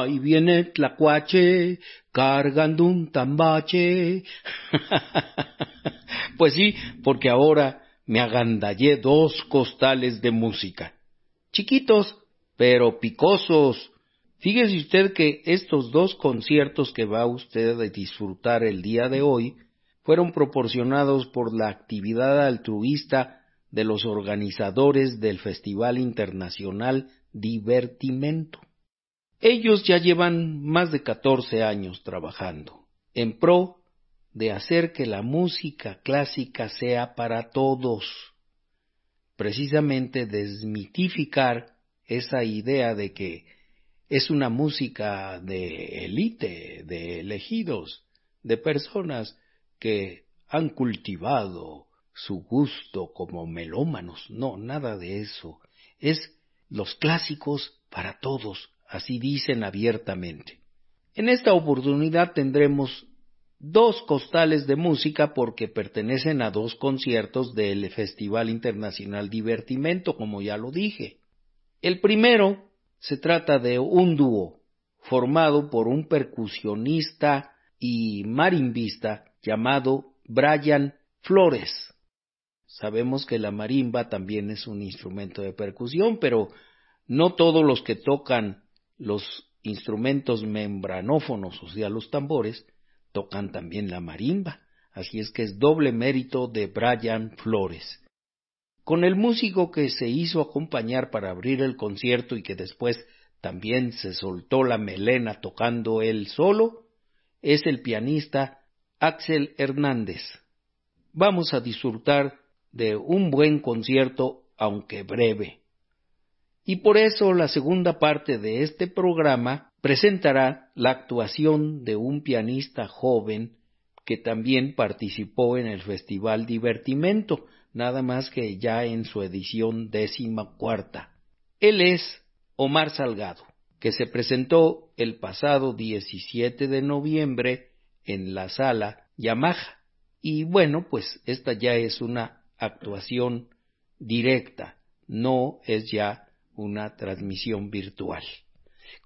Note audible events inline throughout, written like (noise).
Ahí viene Tlacuache cargando un tambache. (laughs) pues sí, porque ahora me agandallé dos costales de música. Chiquitos, pero picosos. Fíjese usted que estos dos conciertos que va usted a disfrutar el día de hoy fueron proporcionados por la actividad altruista de los organizadores del Festival Internacional Divertimento. Ellos ya llevan más de catorce años trabajando en pro de hacer que la música clásica sea para todos, precisamente desmitificar esa idea de que es una música de élite, de elegidos, de personas que han cultivado su gusto como melómanos. No, nada de eso. Es los clásicos para todos, así dicen abiertamente. En esta oportunidad tendremos dos costales de música porque pertenecen a dos conciertos del Festival Internacional Divertimento, como ya lo dije. El primero se trata de un dúo formado por un percusionista y marimbista llamado Brian Flores. Sabemos que la marimba también es un instrumento de percusión, pero no todos los que tocan los instrumentos membranófonos, o sea, los tambores, tocan también la marimba. Así es que es doble mérito de Brian Flores. Con el músico que se hizo acompañar para abrir el concierto y que después también se soltó la melena tocando él solo, es el pianista Axel Hernández. Vamos a disfrutar de un buen concierto, aunque breve. Y por eso la segunda parte de este programa presentará la actuación de un pianista joven que también participó en el Festival Divertimento, nada más que ya en su edición décima cuarta. Él es Omar Salgado, que se presentó el pasado 17 de noviembre en la sala Yamaha. Y bueno, pues esta ya es una actuación directa, no es ya una transmisión virtual.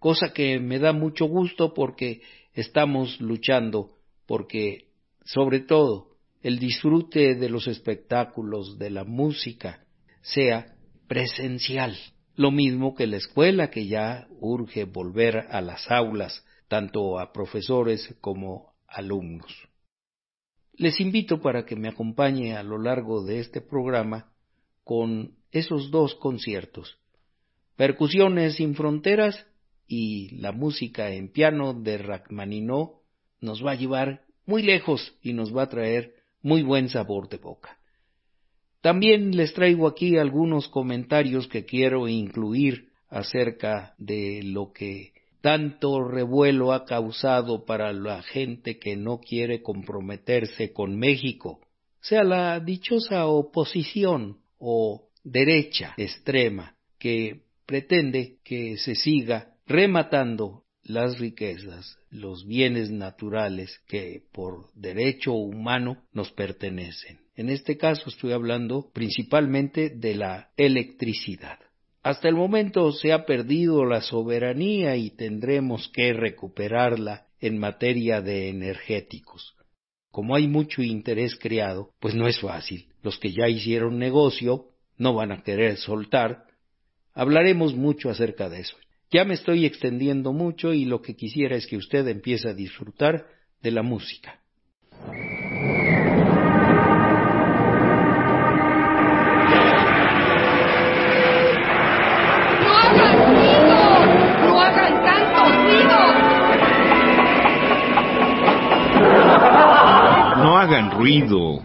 Cosa que me da mucho gusto porque estamos luchando porque, sobre todo, el disfrute de los espectáculos, de la música, sea presencial. Lo mismo que la escuela, que ya urge volver a las aulas, tanto a profesores como alumnos. Les invito para que me acompañe a lo largo de este programa con esos dos conciertos Percusiones sin fronteras y la música en piano de Rachmaninoff nos va a llevar muy lejos y nos va a traer muy buen sabor de boca. También les traigo aquí algunos comentarios que quiero incluir acerca de lo que tanto revuelo ha causado para la gente que no quiere comprometerse con México, sea la dichosa oposición o derecha extrema que pretende que se siga rematando las riquezas, los bienes naturales que por derecho humano nos pertenecen. En este caso estoy hablando principalmente de la electricidad. Hasta el momento se ha perdido la soberanía y tendremos que recuperarla en materia de energéticos. Como hay mucho interés creado, pues no es fácil. Los que ya hicieron negocio no van a querer soltar Hablaremos mucho acerca de eso. Ya me estoy extendiendo mucho y lo que quisiera es que usted empiece a disfrutar de la música. ¡No hagan ruido! ¡No hagan tanto ruido! No hagan ruido.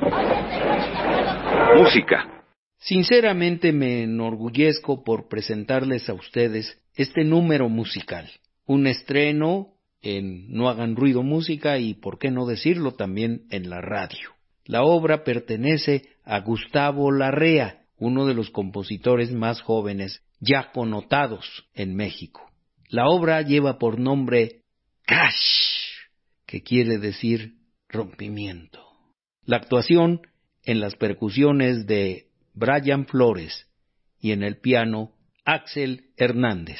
Música. Sinceramente me enorgullezco por presentarles a ustedes este número musical, un estreno en No hagan ruido música y, por qué no decirlo, también en la radio. La obra pertenece a Gustavo Larrea, uno de los compositores más jóvenes ya connotados en México. La obra lleva por nombre Crash, que quiere decir rompimiento. La actuación en las percusiones de Brian Flores y en el piano Axel Hernández.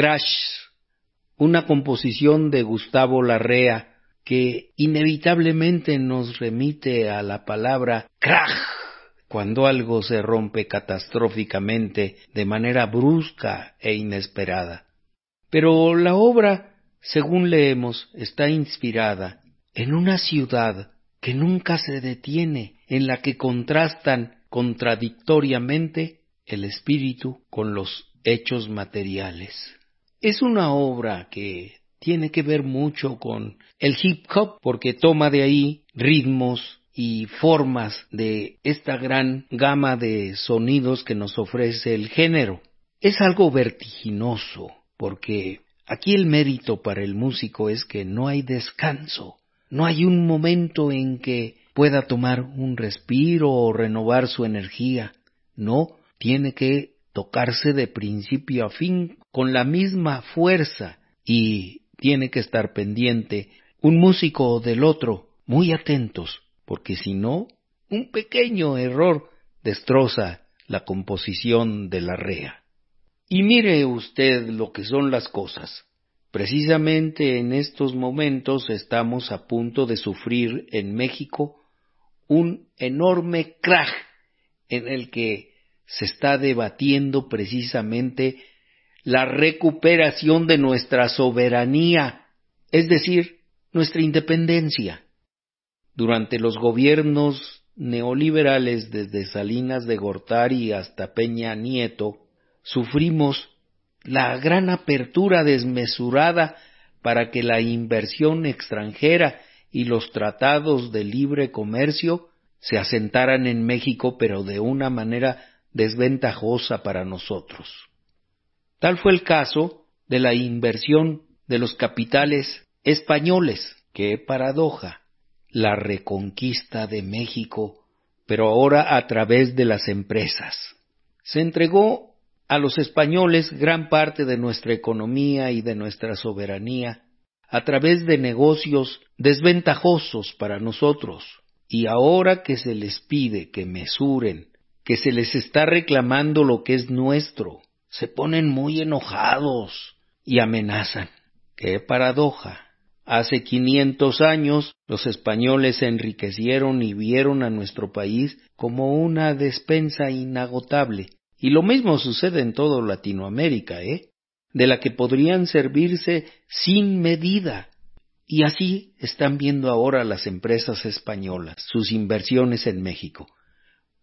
Crash, una composición de Gustavo Larrea que inevitablemente nos remite a la palabra krach, cuando algo se rompe catastróficamente de manera brusca e inesperada. Pero la obra, según leemos, está inspirada en una ciudad que nunca se detiene, en la que contrastan contradictoriamente el espíritu con los hechos materiales. Es una obra que tiene que ver mucho con el hip hop porque toma de ahí ritmos y formas de esta gran gama de sonidos que nos ofrece el género. Es algo vertiginoso porque aquí el mérito para el músico es que no hay descanso, no hay un momento en que pueda tomar un respiro o renovar su energía, no, tiene que tocarse de principio a fin con la misma fuerza y tiene que estar pendiente un músico del otro, muy atentos, porque si no, un pequeño error destroza la composición de la rea. Y mire usted lo que son las cosas. Precisamente en estos momentos estamos a punto de sufrir en México un enorme crash en el que se está debatiendo precisamente la recuperación de nuestra soberanía, es decir, nuestra independencia. Durante los gobiernos neoliberales desde Salinas de Gortari hasta Peña Nieto, sufrimos la gran apertura desmesurada para que la inversión extranjera y los tratados de libre comercio se asentaran en México, pero de una manera desventajosa para nosotros. Tal fue el caso de la inversión de los capitales españoles. ¡Qué paradoja! La reconquista de México, pero ahora a través de las empresas. Se entregó a los españoles gran parte de nuestra economía y de nuestra soberanía a través de negocios desventajosos para nosotros. Y ahora que se les pide que mesuren, que se les está reclamando lo que es nuestro, se ponen muy enojados y amenazan. ¡Qué paradoja! Hace quinientos años los españoles se enriquecieron y vieron a nuestro país como una despensa inagotable. Y lo mismo sucede en toda Latinoamérica, ¿eh? De la que podrían servirse sin medida. Y así están viendo ahora las empresas españolas, sus inversiones en México.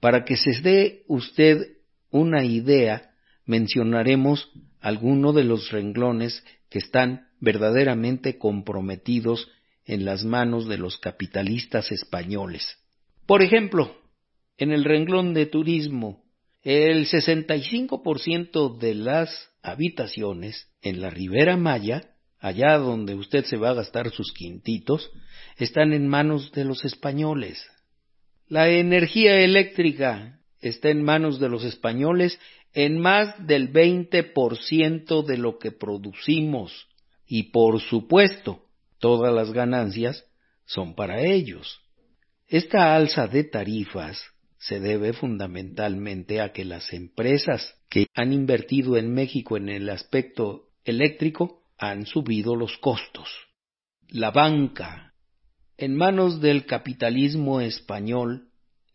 Para que se dé usted una idea, mencionaremos algunos de los renglones que están verdaderamente comprometidos en las manos de los capitalistas españoles. Por ejemplo, en el renglón de turismo, el 65% de las habitaciones en la Ribera Maya, allá donde usted se va a gastar sus quintitos, están en manos de los españoles. La energía eléctrica está en manos de los españoles en más del 20% de lo que producimos y por supuesto todas las ganancias son para ellos. Esta alza de tarifas se debe fundamentalmente a que las empresas que han invertido en México en el aspecto eléctrico han subido los costos. La banca. En manos del capitalismo español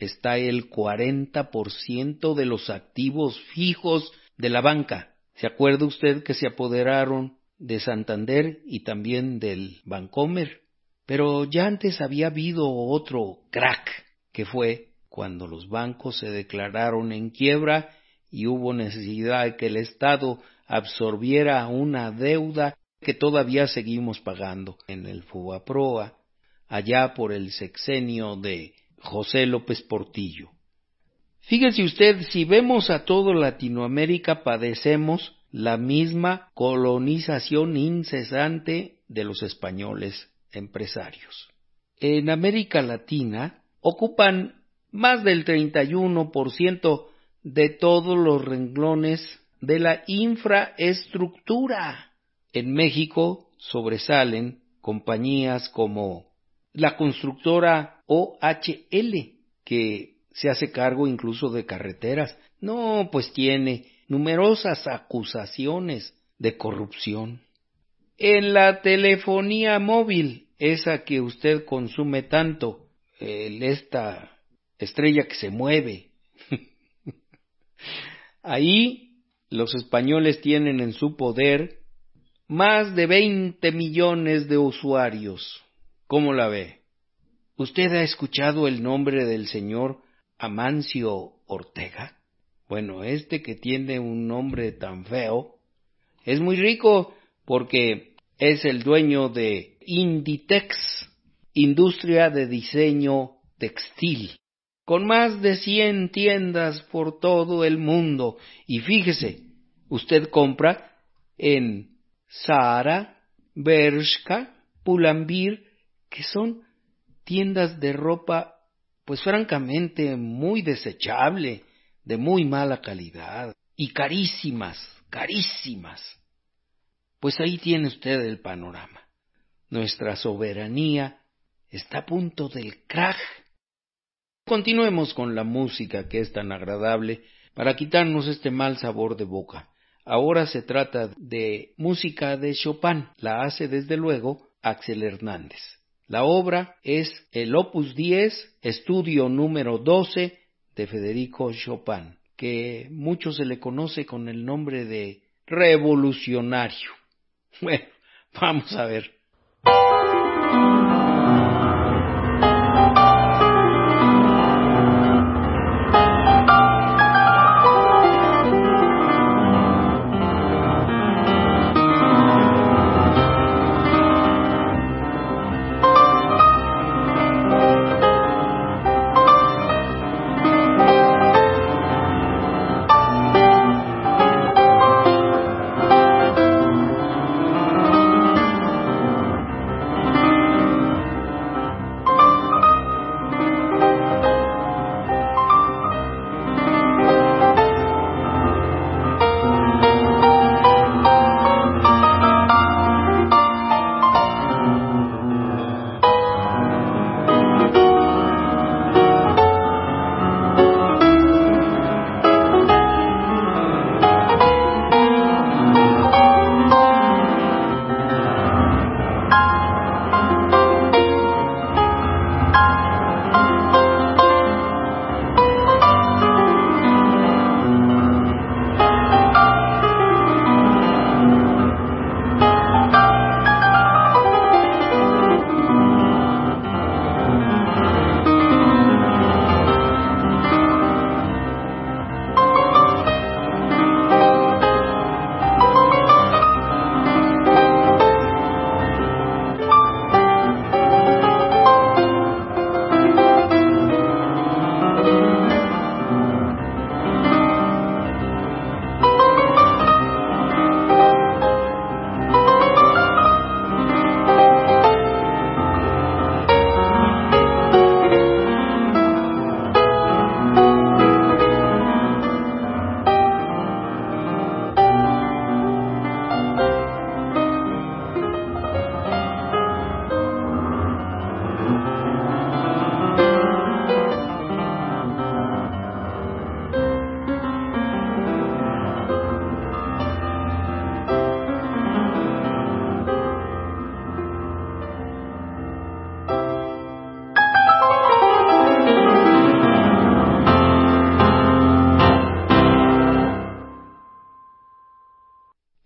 está el 40% de los activos fijos de la banca. ¿Se acuerda usted que se apoderaron de Santander y también del Bancomer? Pero ya antes había habido otro crack, que fue cuando los bancos se declararon en quiebra y hubo necesidad de que el Estado absorbiera una deuda que todavía seguimos pagando en el Fubaproa, allá por el sexenio de José López Portillo. Fíjese usted, si vemos a todo Latinoamérica padecemos la misma colonización incesante de los españoles empresarios. En América Latina ocupan más del 31% de todos los renglones de la infraestructura. En México sobresalen compañías como la constructora OHL, que se hace cargo incluso de carreteras. No, pues tiene numerosas acusaciones de corrupción. En la telefonía móvil, esa que usted consume tanto, esta estrella que se mueve. (laughs) Ahí los españoles tienen en su poder más de 20 millones de usuarios. ¿Cómo la ve? ¿Usted ha escuchado el nombre del señor Amancio Ortega? Bueno, este que tiene un nombre tan feo es muy rico porque es el dueño de Inditex, industria de diseño textil con más de cien tiendas por todo el mundo. Y fíjese, usted compra en Zara, Bershka, Pulambir, que son tiendas de ropa, pues francamente muy desechable, de muy mala calidad, y carísimas, carísimas. Pues ahí tiene usted el panorama. Nuestra soberanía está a punto del crack Continuemos con la música que es tan agradable para quitarnos este mal sabor de boca. Ahora se trata de música de Chopin, la hace desde luego Axel Hernández. La obra es el opus 10, estudio número 12 de Federico Chopin, que mucho se le conoce con el nombre de revolucionario. (laughs) Bueno, vamos a ver.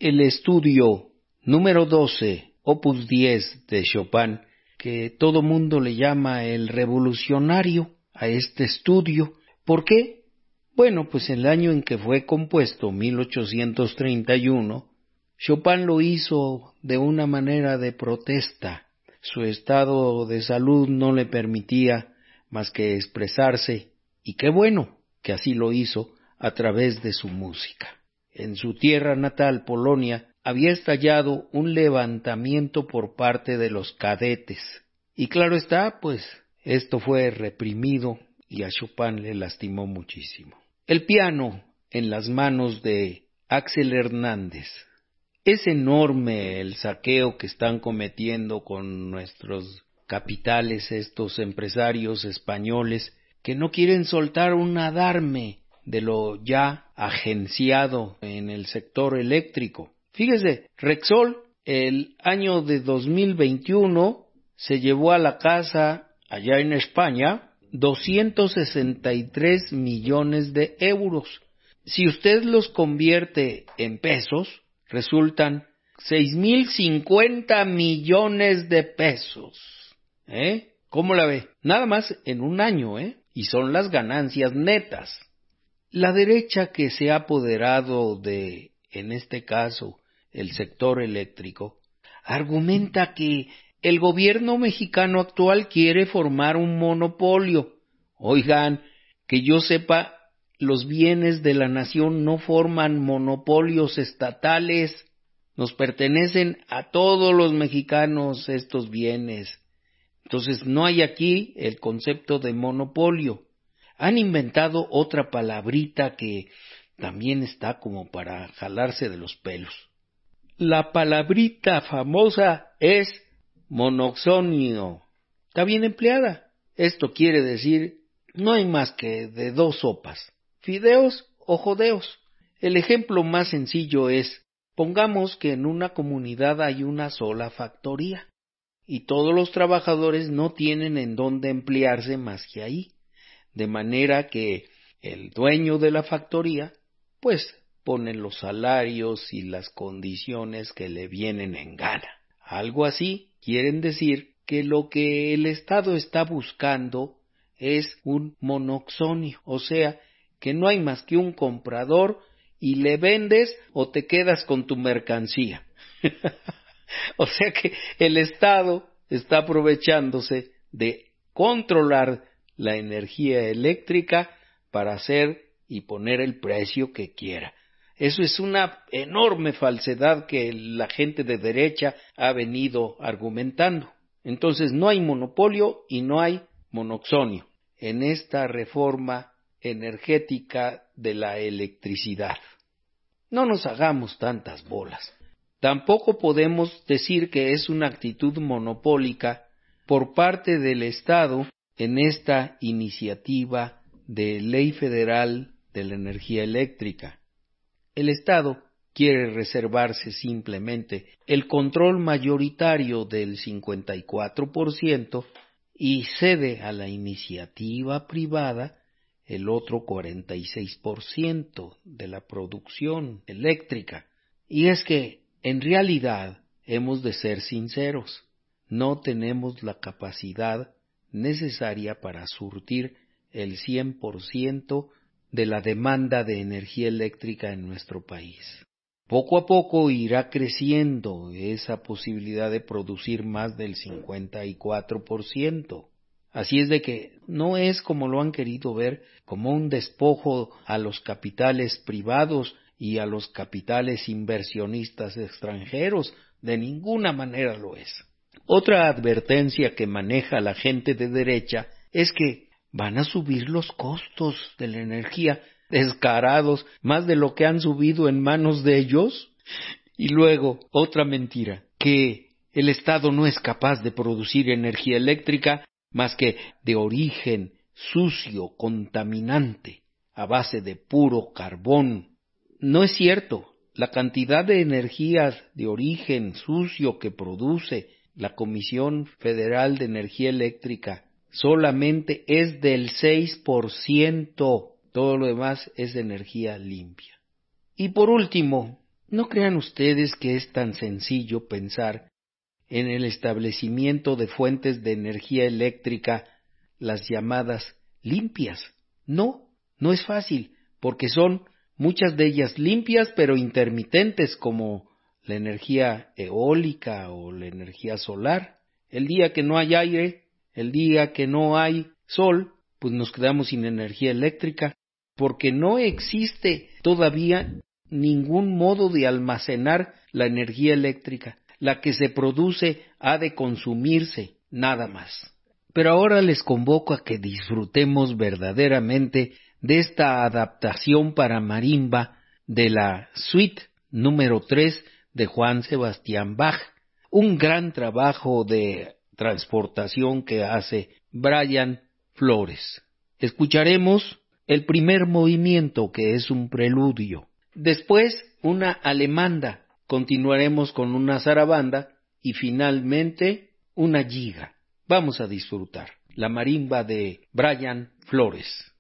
El estudio número 12, opus 10 de Chopin, que todo mundo le llama el revolucionario a este estudio. ¿Por qué? Bueno, pues el año en que fue compuesto, 1831, Chopin lo hizo de una manera de protesta. Su estado de salud no le permitía más que expresarse, y qué bueno que así lo hizo a través de su música. En su tierra natal, Polonia, había estallado un levantamiento por parte de los cadetes. Y claro está, pues esto fue reprimido y a Chopin le lastimó muchísimo. El piano en las manos de Axel Hernández. Es enorme el saqueo que están cometiendo con nuestros capitales estos empresarios españoles que no quieren soltar un adarme de lo ya agenciado en el sector eléctrico. Fíjese, Rexol el año de 2021 se llevó a la casa allá en España 263 millones de euros. Si usted los convierte en pesos, resultan 6.050 millones de pesos. ¿Eh? ¿Cómo la ve? Nada más en un año, ¿eh? Y son las ganancias netas. La derecha que se ha apoderado de, en este caso, el sector eléctrico, argumenta que el gobierno mexicano actual quiere formar un monopolio. Oigan, que yo sepa, los bienes de la nación no forman monopolios estatales, nos pertenecen a todos los mexicanos estos bienes. Entonces no hay aquí el concepto de monopolio. Han inventado otra palabrita que también está como para jalarse de los pelos. La palabrita famosa es monoxonio. Está bien empleada. Esto quiere decir no hay más que de dos sopas, fideos o jodeos. El ejemplo más sencillo es pongamos que en una comunidad hay una sola factoría y todos los trabajadores no tienen en dónde emplearse más que ahí, de manera que el dueño de la factoría pues pone los salarios y las condiciones que le vienen en gana. Algo así quieren decir que lo que el Estado está buscando es un monoxonio, o sea, que no hay más que un comprador y le vendes o te quedas con tu mercancía. (laughs) o sea que el Estado está aprovechándose de controlar la energía eléctrica para hacer y poner el precio que quiera. Eso es una enorme falsedad que la gente de derecha ha venido argumentando. Entonces no hay monopolio y no hay monoxonio en esta reforma energética de la electricidad. No nos hagamos tantas bolas. Tampoco podemos decir que es una actitud monopólica por parte del Estado en esta iniciativa de ley federal de la energía eléctrica. El Estado quiere reservarse simplemente el control mayoritario del 54% y cede a la iniciativa privada el otro 46% de la producción eléctrica. Y es que, en realidad, hemos de ser sinceros, no tenemos la capacidad necesaria para surtir el 100% de la demanda de energía eléctrica en nuestro país. Poco a poco irá creciendo esa posibilidad de producir más del 54%. Así es de que no es como lo han querido ver como un despojo a los capitales privados y a los capitales inversionistas extranjeros, de ninguna manera lo es. Otra advertencia que maneja la gente de derecha es que van a subir los costos de la energía descarados más de lo que han subido en manos de ellos. Y luego, otra mentira, que el Estado no es capaz de producir energía eléctrica más que de origen sucio, contaminante, a base de puro carbón. No es cierto. La cantidad de energía de origen sucio que produce la Comisión Federal de Energía Eléctrica solamente es del 6%. Todo lo demás es energía limpia. Y por último, No crean ustedes que es tan sencillo pensar en el establecimiento de fuentes de energía eléctrica, las llamadas limpias. No, no es fácil, porque son muchas de ellas limpias pero intermitentes como la energía eólica o la energía solar. El día que no hay aire, el día que no hay sol, pues nos quedamos sin energía eléctrica, porque no existe todavía ningún modo de almacenar la energía eléctrica. La que se produce ha de consumirse, nada más. Pero ahora les convoco a que disfrutemos verdaderamente de esta adaptación para marimba de la suite número 3 de Juan Sebastián Bach, un gran trabajo de transportación que hace Brian Flores. Escucharemos el primer movimiento que es un preludio. Después una alemanda, continuaremos con una zarabanda y finalmente una giga. Vamos a disfrutar la marimba de Brian Flores.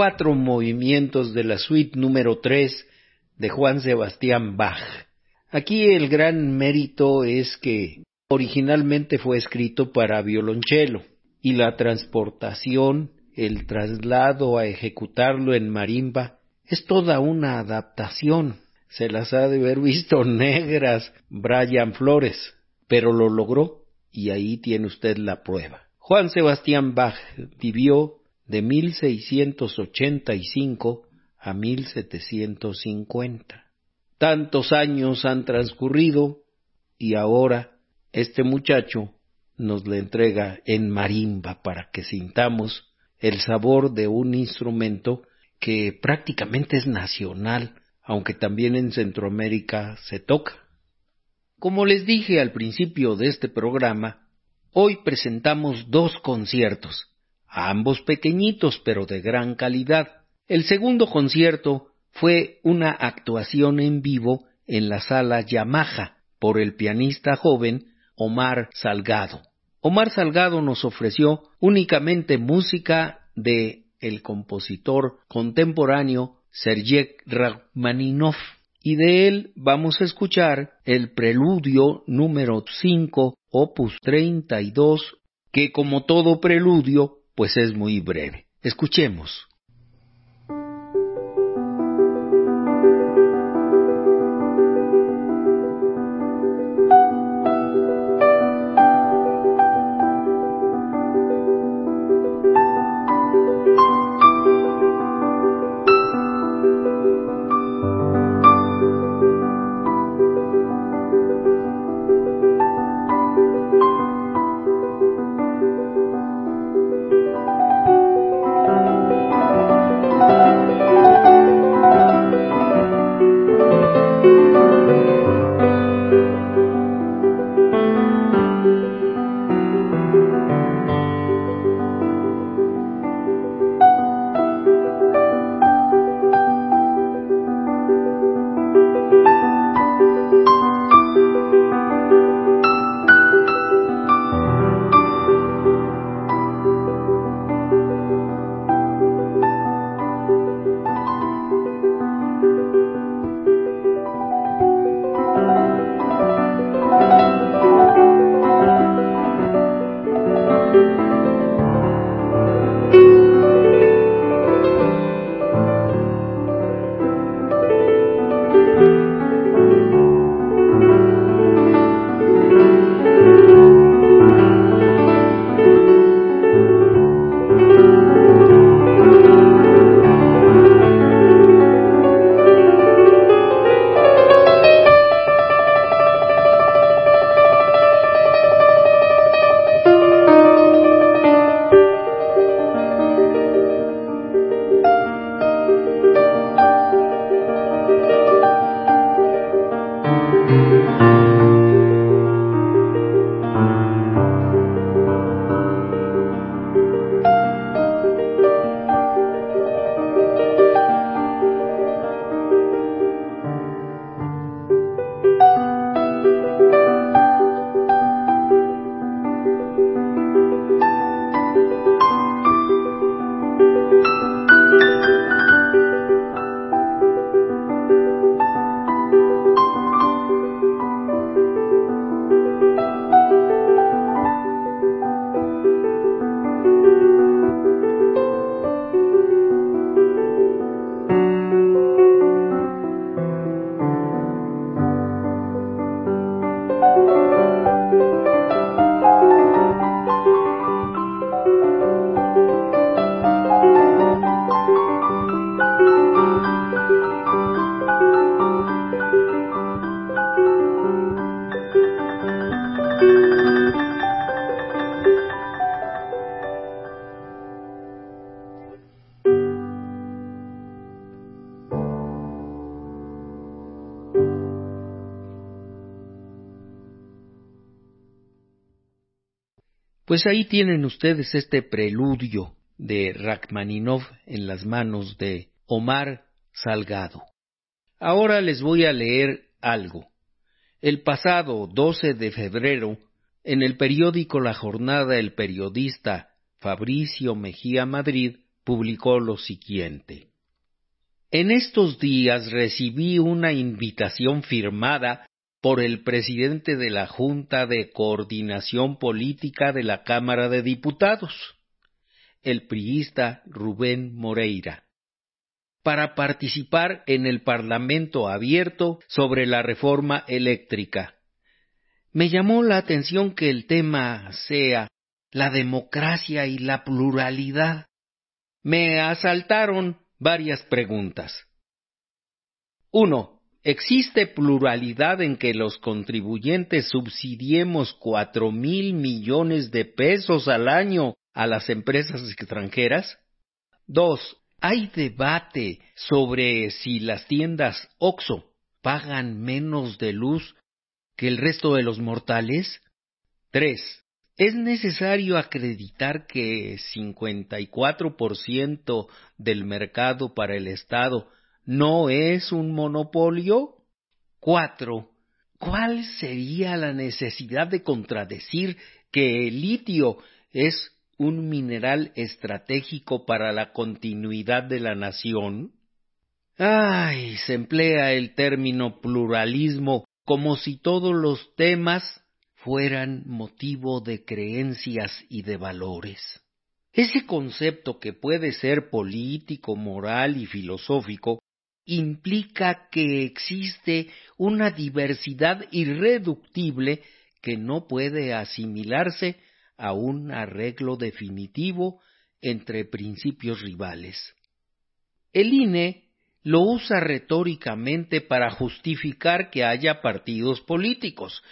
Cuatro movimientos de la suite número 3 de Juan Sebastián Bach. Aquí el gran mérito es que originalmente fue escrito para violonchelo y la transportación, el traslado a ejecutarlo en marimba es toda una adaptación. Se las ha de haber visto (laughs) negras Brian Flores, pero lo logró y ahí tiene usted la prueba. Juan Sebastián Bach vivió de 1685 a 1750. Tantos años han transcurrido y ahora este muchacho nos le entrega en marimba para que sintamos el sabor de un instrumento que prácticamente es nacional, aunque también en Centroamérica se toca. Como les dije al principio de este programa, hoy presentamos dos conciertos, ambos pequeñitos pero de gran calidad. El segundo concierto fue una actuación en vivo en la sala Yamaha por el pianista joven Omar Salgado. Omar Salgado nos ofreció únicamente música de el compositor contemporáneo Sergei Rachmaninov y de él vamos a escuchar el preludio número 5 opus 32 que como todo preludio pues es muy breve. Escuchemos. Pues ahí tienen ustedes este preludio de Rachmaninov en las manos de Omar Salgado. Ahora les voy a leer algo. El pasado 12 de febrero, en el periódico La Jornada, el periodista Fabricio Mejía Madrid publicó lo siguiente. En estos días recibí una invitación firmada por el presidente de la Junta de Coordinación Política de la Cámara de Diputados, el priista Rubén Moreira, para participar en el Parlamento abierto sobre la reforma eléctrica. Me llamó la atención que el tema sea la democracia y la pluralidad. Me asaltaron varias preguntas. Uno, ¿Existe pluralidad en que los contribuyentes subsidiemos cuatro mil millones de pesos al año a las empresas extranjeras? Dos, ¿Hay debate sobre si las tiendas OXO pagan menos de luz que el resto de los mortales? Tres, ¿Es necesario acreditar que 54% del mercado para el Estado no es un monopolio? Cuatro. ¿Cuál sería la necesidad de contradecir que el litio es un mineral estratégico para la continuidad de la nación? Ay, se emplea el término pluralismo como si todos los temas fueran motivo de creencias y de valores. Ese concepto que puede ser político, moral y filosófico implica que existe una diversidad irreductible que no puede asimilarse a un arreglo definitivo entre principios rivales. El INE lo usa retóricamente para justificar que haya partidos políticos,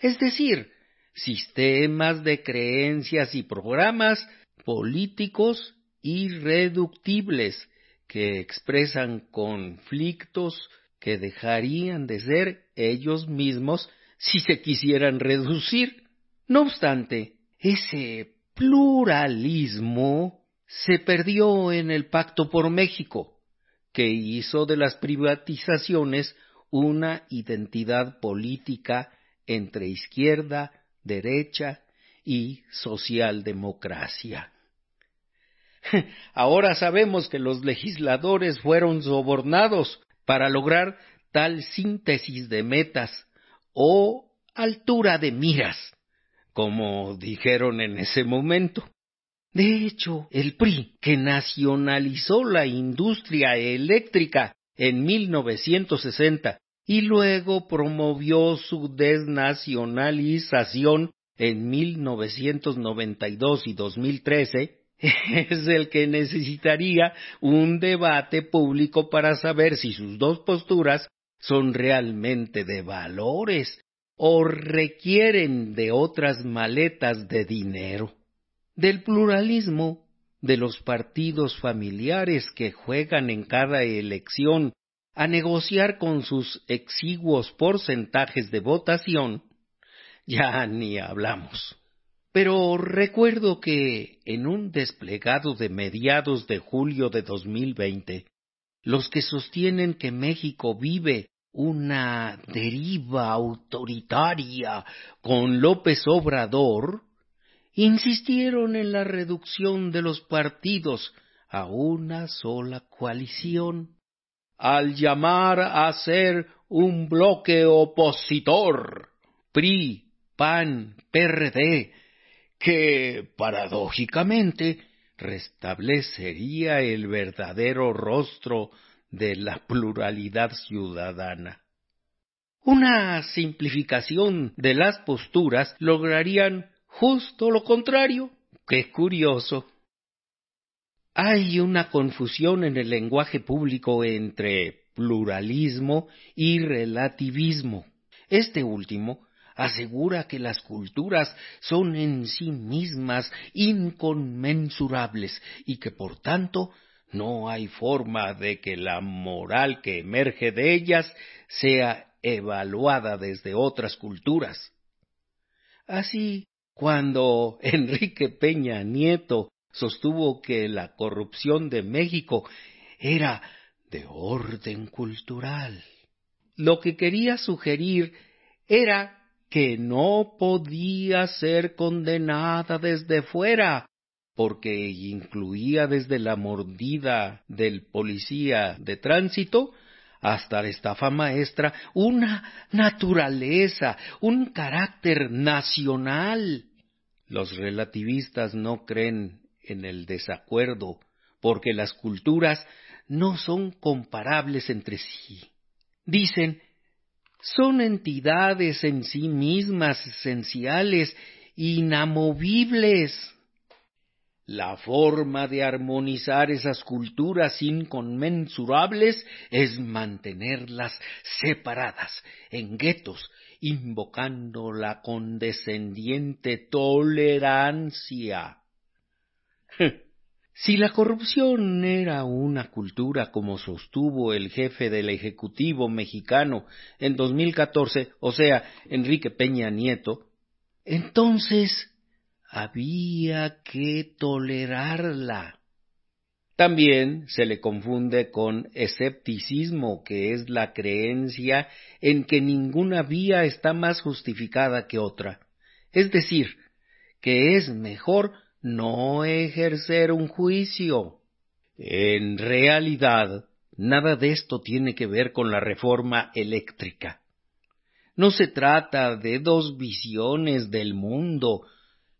es decir, sistemas de creencias y programas políticos irreductibles que expresan conflictos que dejarían de ser ellos mismos si se quisieran reducir. No obstante, ese pluralismo se perdió en el Pacto por México, que hizo de las privatizaciones una identidad política entre izquierda, derecha y socialdemocracia. (laughs) Ahora sabemos que los legisladores fueron sobornados para lograr tal síntesis de metas o altura de miras, como dijeron en ese momento. De hecho, el PRI, que nacionalizó la industria eléctrica en 1960 y luego promovió su desnacionalización en 1992 y 2013, (laughs) es el que necesitaría un debate público para saber si sus dos posturas son realmente de valores o requieren de otras maletas de dinero. Del pluralismo, de los partidos familiares que juegan en cada elección a negociar con sus exiguos porcentajes de votación, ya ni hablamos. Pero recuerdo que en un desplegado de mediados de julio de 2020, los que sostienen que México vive una deriva autoritaria con López Obrador, insistieron en la reducción de los partidos a una sola coalición al llamar a ser un bloque opositor, PRI, PAN, PRD, que paradójicamente restablecería el verdadero rostro de la pluralidad ciudadana. Una simplificación de las posturas lograrían justo lo contrario. Qué curioso. Hay una confusión en el lenguaje público entre pluralismo y relativismo. Este último asegura que las culturas son en sí mismas inconmensurables y que por tanto no hay forma de que la moral que emerge de ellas sea evaluada desde otras culturas. Así, cuando (laughs) Enrique Peña Nieto sostuvo que la corrupción de México era de orden cultural. Lo que quería sugerir era que no podía ser condenada desde fuera, porque incluía desde la mordida del policía de tránsito hasta la estafa maestra una naturaleza, un carácter nacional. Los relativistas no creen en el desacuerdo, porque las culturas no son comparables entre sí. Dicen, son entidades en sí mismas esenciales, inamovibles. La forma de armonizar esas culturas inconmensurables es mantenerlas separadas en guetos, invocando la condescendiente tolerancia. (laughs) Si la corrupción era una cultura como sostuvo el jefe del Ejecutivo mexicano en 2014, o sea, Enrique Peña Nieto, entonces había que tolerarla. También se le confunde con escepticismo, que es la creencia en que ninguna vía está más justificada que otra, es decir, que es mejor no ejercer un juicio. En realidad, nada de esto tiene que ver con la reforma eléctrica. No se trata de dos visiones del mundo,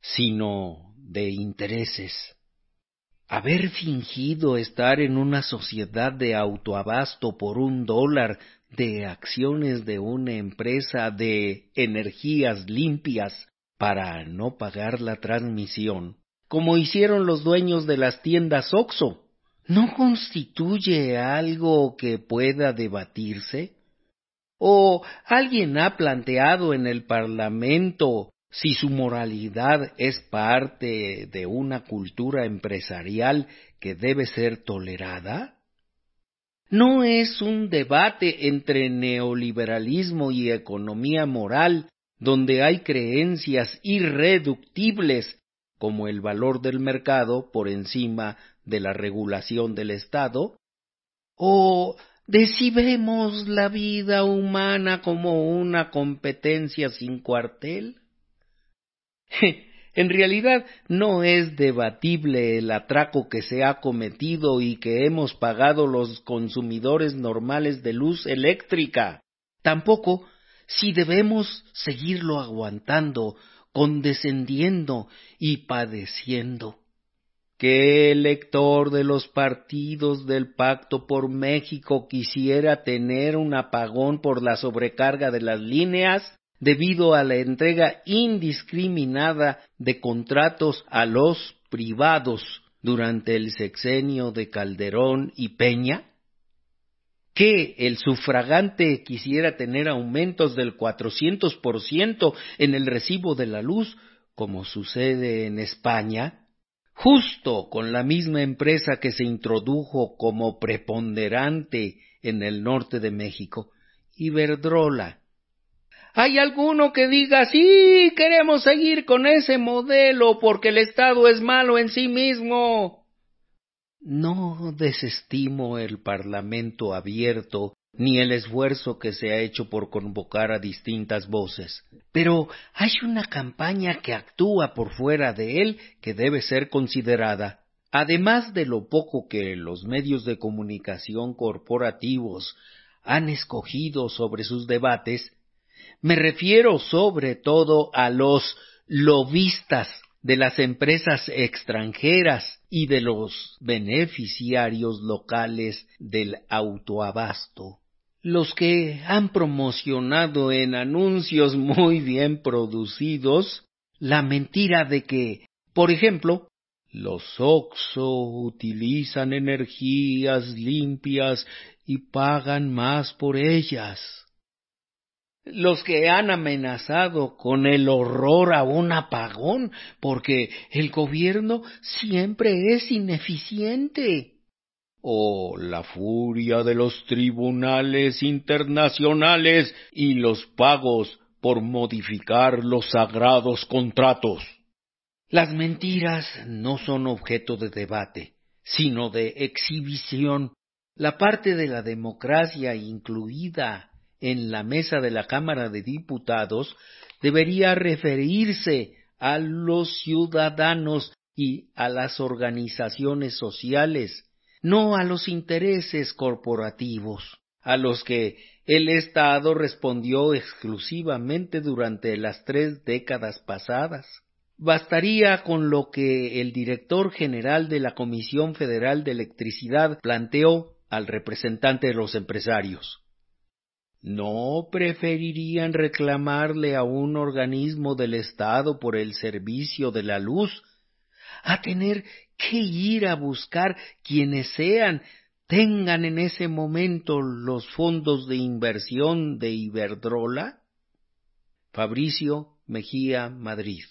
sino de intereses. Haber fingido estar en una sociedad de autoabasto por un dólar de acciones de una empresa de energías limpias para no pagar la transmisión, como hicieron los dueños de las tiendas Oxo, ¿no constituye algo que pueda debatirse? ¿O alguien ha planteado en el Parlamento si su moralidad es parte de una cultura empresarial que debe ser tolerada? No es un debate entre neoliberalismo y economía moral donde hay creencias irreductibles como el valor del mercado por encima de la regulación del Estado, o decibemos la vida humana como una competencia sin cuartel? (laughs) En realidad no es debatible el atraco que se ha cometido y que hemos pagado los consumidores normales de luz eléctrica. Tampoco si debemos seguirlo aguantando, condescendiendo y padeciendo. ¿Qué elector de los partidos del Pacto por México quisiera tener un apagón por la sobrecarga de las líneas? debido a la entrega indiscriminada de contratos a los privados durante el sexenio de Calderón y Peña? ¿Que el sufragante quisiera tener aumentos del 400% en el recibo de la luz, como sucede en España? Justo con la misma empresa que se introdujo como preponderante en el norte de México, Iberdrola, ¿Hay alguno que diga, sí, queremos seguir con ese modelo porque el Estado es malo en sí mismo? No desestimo el Parlamento abierto ni el esfuerzo que se ha hecho por convocar a distintas voces, pero hay una campaña que actúa por fuera de él que debe ser considerada. Además de lo poco que los medios de comunicación corporativos han escogido sobre sus debates, me refiero sobre todo a los lobistas de las empresas extranjeras y de los beneficiarios locales del autoabasto, los que han promocionado en anuncios muy bien producidos la mentira de que, por ejemplo, los OXO utilizan energías limpias y pagan más por ellas los que han amenazado con el horror a un apagón, porque el gobierno siempre es ineficiente. O la furia de los tribunales internacionales y los pagos por modificar los sagrados contratos. Las mentiras no son objeto de debate, sino de exhibición. La parte de la democracia incluida en la mesa de la Cámara de Diputados debería referirse a los ciudadanos y a las organizaciones sociales, no a los intereses corporativos, a los que el Estado respondió exclusivamente durante las tres décadas pasadas. Bastaría con lo que el director general de la Comisión Federal de Electricidad planteó al representante de los empresarios. ¿No preferirían reclamarle a un organismo del Estado por el servicio de la luz a tener que ir a buscar quienes sean tengan en ese momento los fondos de inversión de Iberdrola? Fabricio Mejía, Madrid.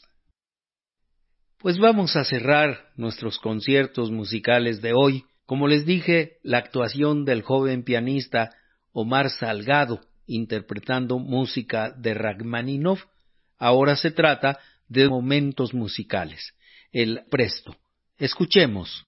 Pues vamos a cerrar nuestros conciertos musicales de hoy. Como les dije, la actuación del joven pianista Omar Salgado interpretando música de Rachmaninoff. Ahora se trata de momentos musicales. El presto. Escuchemos.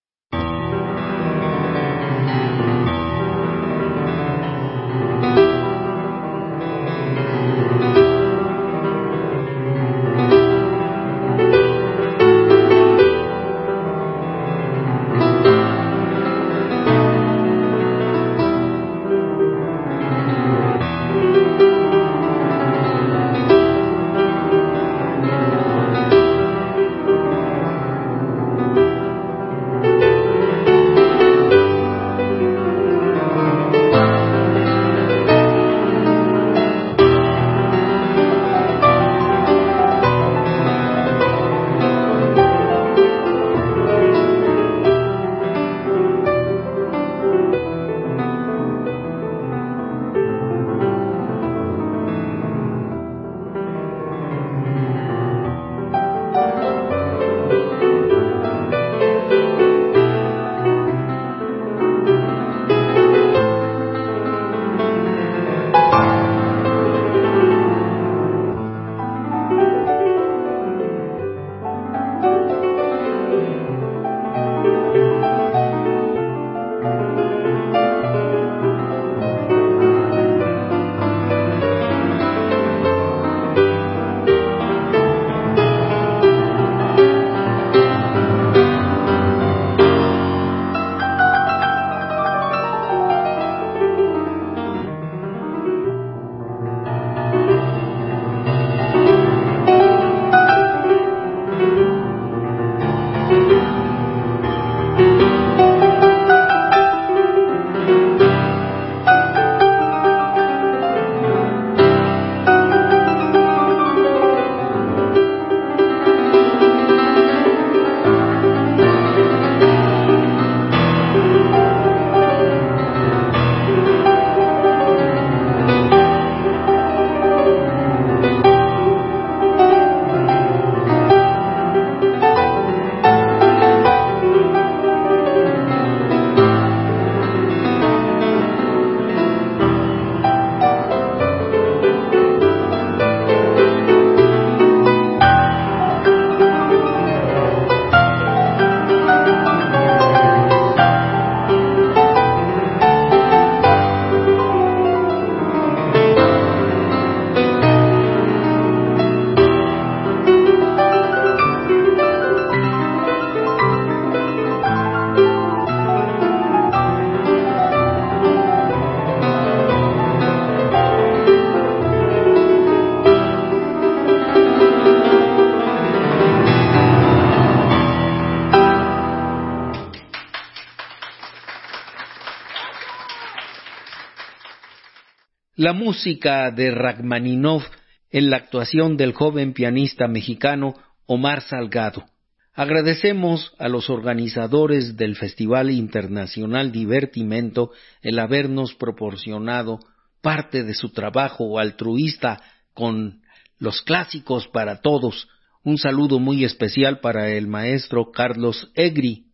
La música de Rachmaninoff en la actuación del joven pianista mexicano Omar Salgado. Agradecemos a los organizadores del Festival Internacional Divertimento el habernos proporcionado parte de su trabajo altruista con los clásicos para todos. Un saludo muy especial para el maestro Carlos Egri.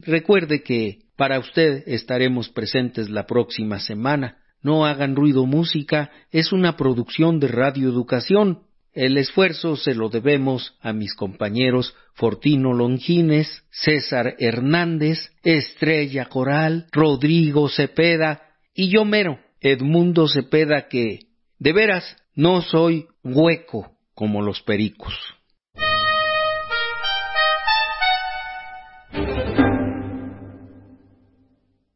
Recuerde que para usted estaremos presentes la próxima semana. No hagan ruido música es una producción de radioeducación. El esfuerzo se lo debemos a mis compañeros Fortino Longines, César Hernández, Estrella Coral, Rodrigo Cepeda y yo mero, Edmundo Cepeda, que, de veras, no soy hueco como los pericos.